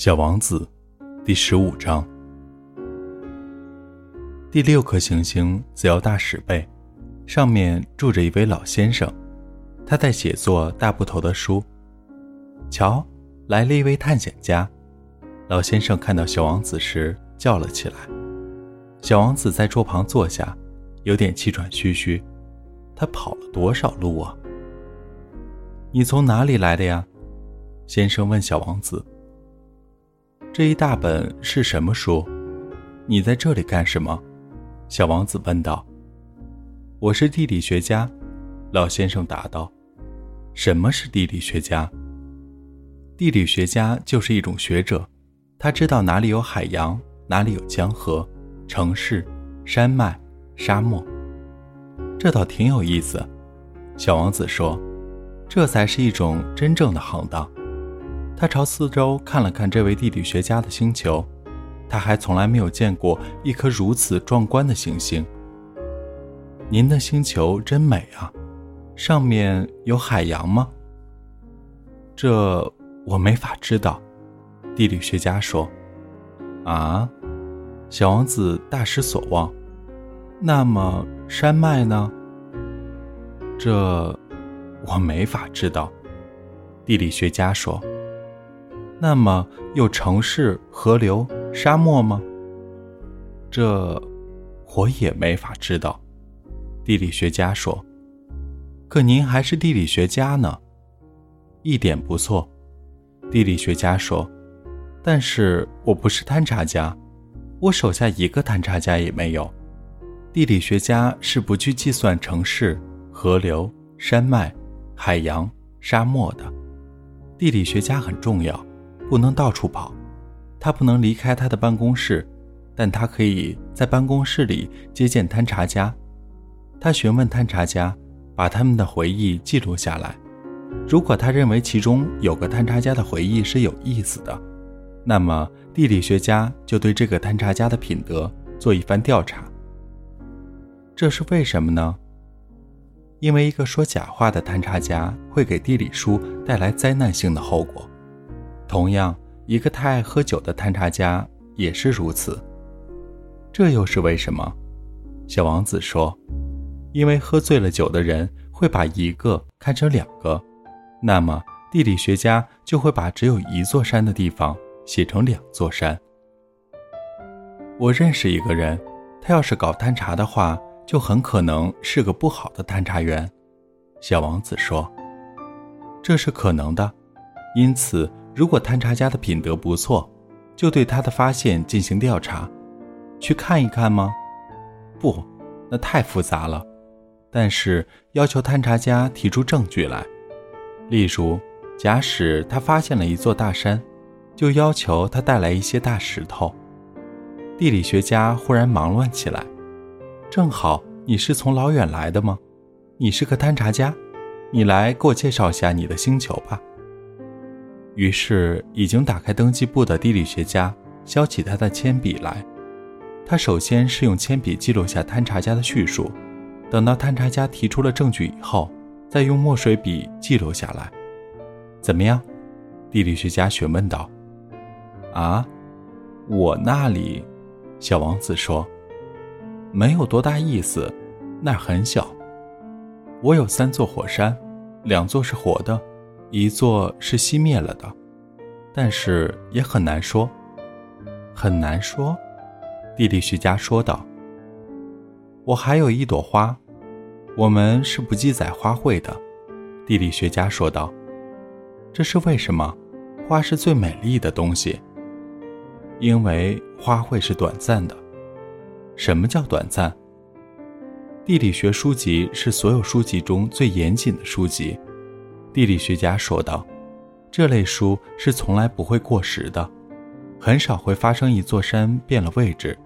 小王子，第十五章。第六颗行星则要大十倍，上面住着一位老先生，他在写作大部头的书。瞧，来了一位探险家。老先生看到小王子时叫了起来。小王子在桌旁坐下，有点气喘吁吁。他跑了多少路啊？你从哪里来的呀？先生问小王子。这一大本是什么书？你在这里干什么？小王子问道。我是地理学家，老先生答道。什么是地理学家？地理学家就是一种学者，他知道哪里有海洋，哪里有江河、城市、山脉、沙漠。这倒挺有意思，小王子说。这才是一种真正的行当。他朝四周看了看这位地理学家的星球，他还从来没有见过一颗如此壮观的行星。您的星球真美啊，上面有海洋吗？这我没法知道，地理学家说。啊，小王子大失所望。那么山脉呢？这我没法知道，地理学家说。那么有城市、河流、沙漠吗？这我也没法知道。地理学家说：“可您还是地理学家呢，一点不错。”地理学家说：“但是我不是探查家，我手下一个探查家也没有。地理学家是不去计算城市、河流、山脉、海洋、沙漠的。地理学家很重要。”不能到处跑，他不能离开他的办公室，但他可以在办公室里接见探查家。他询问探查家，把他们的回忆记录下来。如果他认为其中有个探查家的回忆是有意思的，那么地理学家就对这个探查家的品德做一番调查。这是为什么呢？因为一个说假话的探查家会给地理书带来灾难性的后果。同样，一个太爱喝酒的探查家也是如此。这又是为什么？小王子说：“因为喝醉了酒的人会把一个看成两个，那么地理学家就会把只有一座山的地方写成两座山。”我认识一个人，他要是搞探查的话，就很可能是个不好的探查员。小王子说：“这是可能的，因此。”如果探查家的品德不错，就对他的发现进行调查，去看一看吗？不，那太复杂了。但是要求探查家提出证据来，例如，假使他发现了一座大山，就要求他带来一些大石头。地理学家忽然忙乱起来。正好你是从老远来的吗？你是个探查家，你来给我介绍一下你的星球吧。于是，已经打开登记簿的地理学家削起他的铅笔来。他首先是用铅笔记录下探查家的叙述，等到探查家提出了证据以后，再用墨水笔记录下来。怎么样？地理学家询问道。“啊，我那里，小王子说，没有多大意思，那儿很小。我有三座火山，两座是活的。”一座是熄灭了的，但是也很难说，很难说。地理学家说道：“我还有一朵花，我们是不记载花卉的。”地理学家说道：“这是为什么？花是最美丽的东西，因为花卉是短暂的。什么叫短暂？地理学书籍是所有书籍中最严谨的书籍。”地理学家说道：“这类书是从来不会过时的，很少会发生一座山变了位置，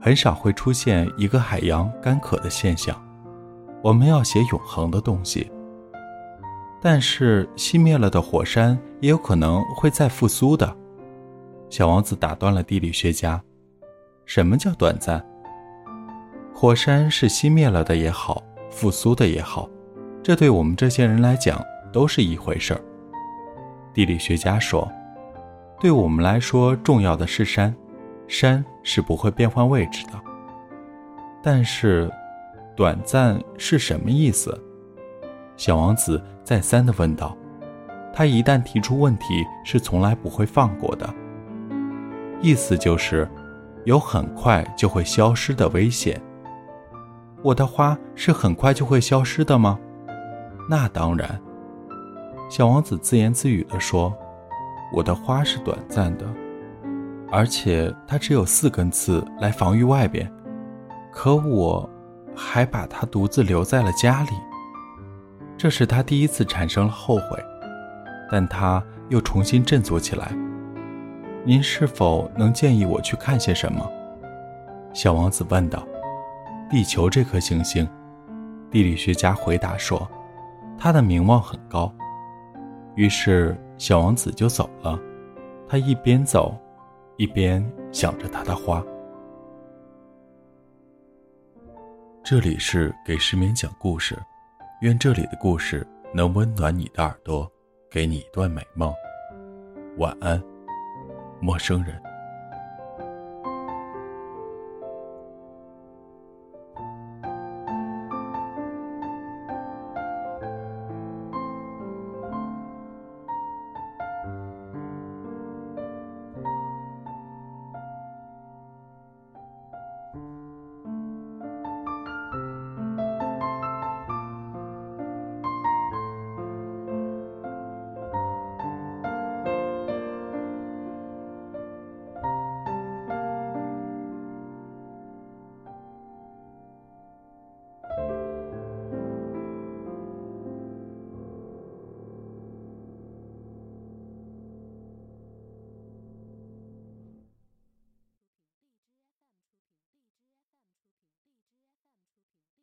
很少会出现一个海洋干渴的现象。我们要写永恒的东西。但是熄灭了的火山也有可能会再复苏的。”小王子打断了地理学家：“什么叫短暂？火山是熄灭了的也好，复苏的也好，这对我们这些人来讲。”都是一回事儿。地理学家说：“对我们来说，重要的是山，山是不会变换位置的。但是，短暂是什么意思？小王子再三的问道。他一旦提出问题，是从来不会放过的。意思就是，有很快就会消失的危险。我的花是很快就会消失的吗？那当然。小王子自言自语地说：“我的花是短暂的，而且它只有四根刺来防御外边。可我，还把它独自留在了家里。这是他第一次产生了后悔，但他又重新振作起来。您是否能建议我去看些什么？”小王子问道。“地球这颗行星。”地理学家回答说，“它的名望很高。”于是，小王子就走了。他一边走，一边想着他的花。这里是给失眠讲故事，愿这里的故事能温暖你的耳朵，给你一段美梦。晚安，陌生人。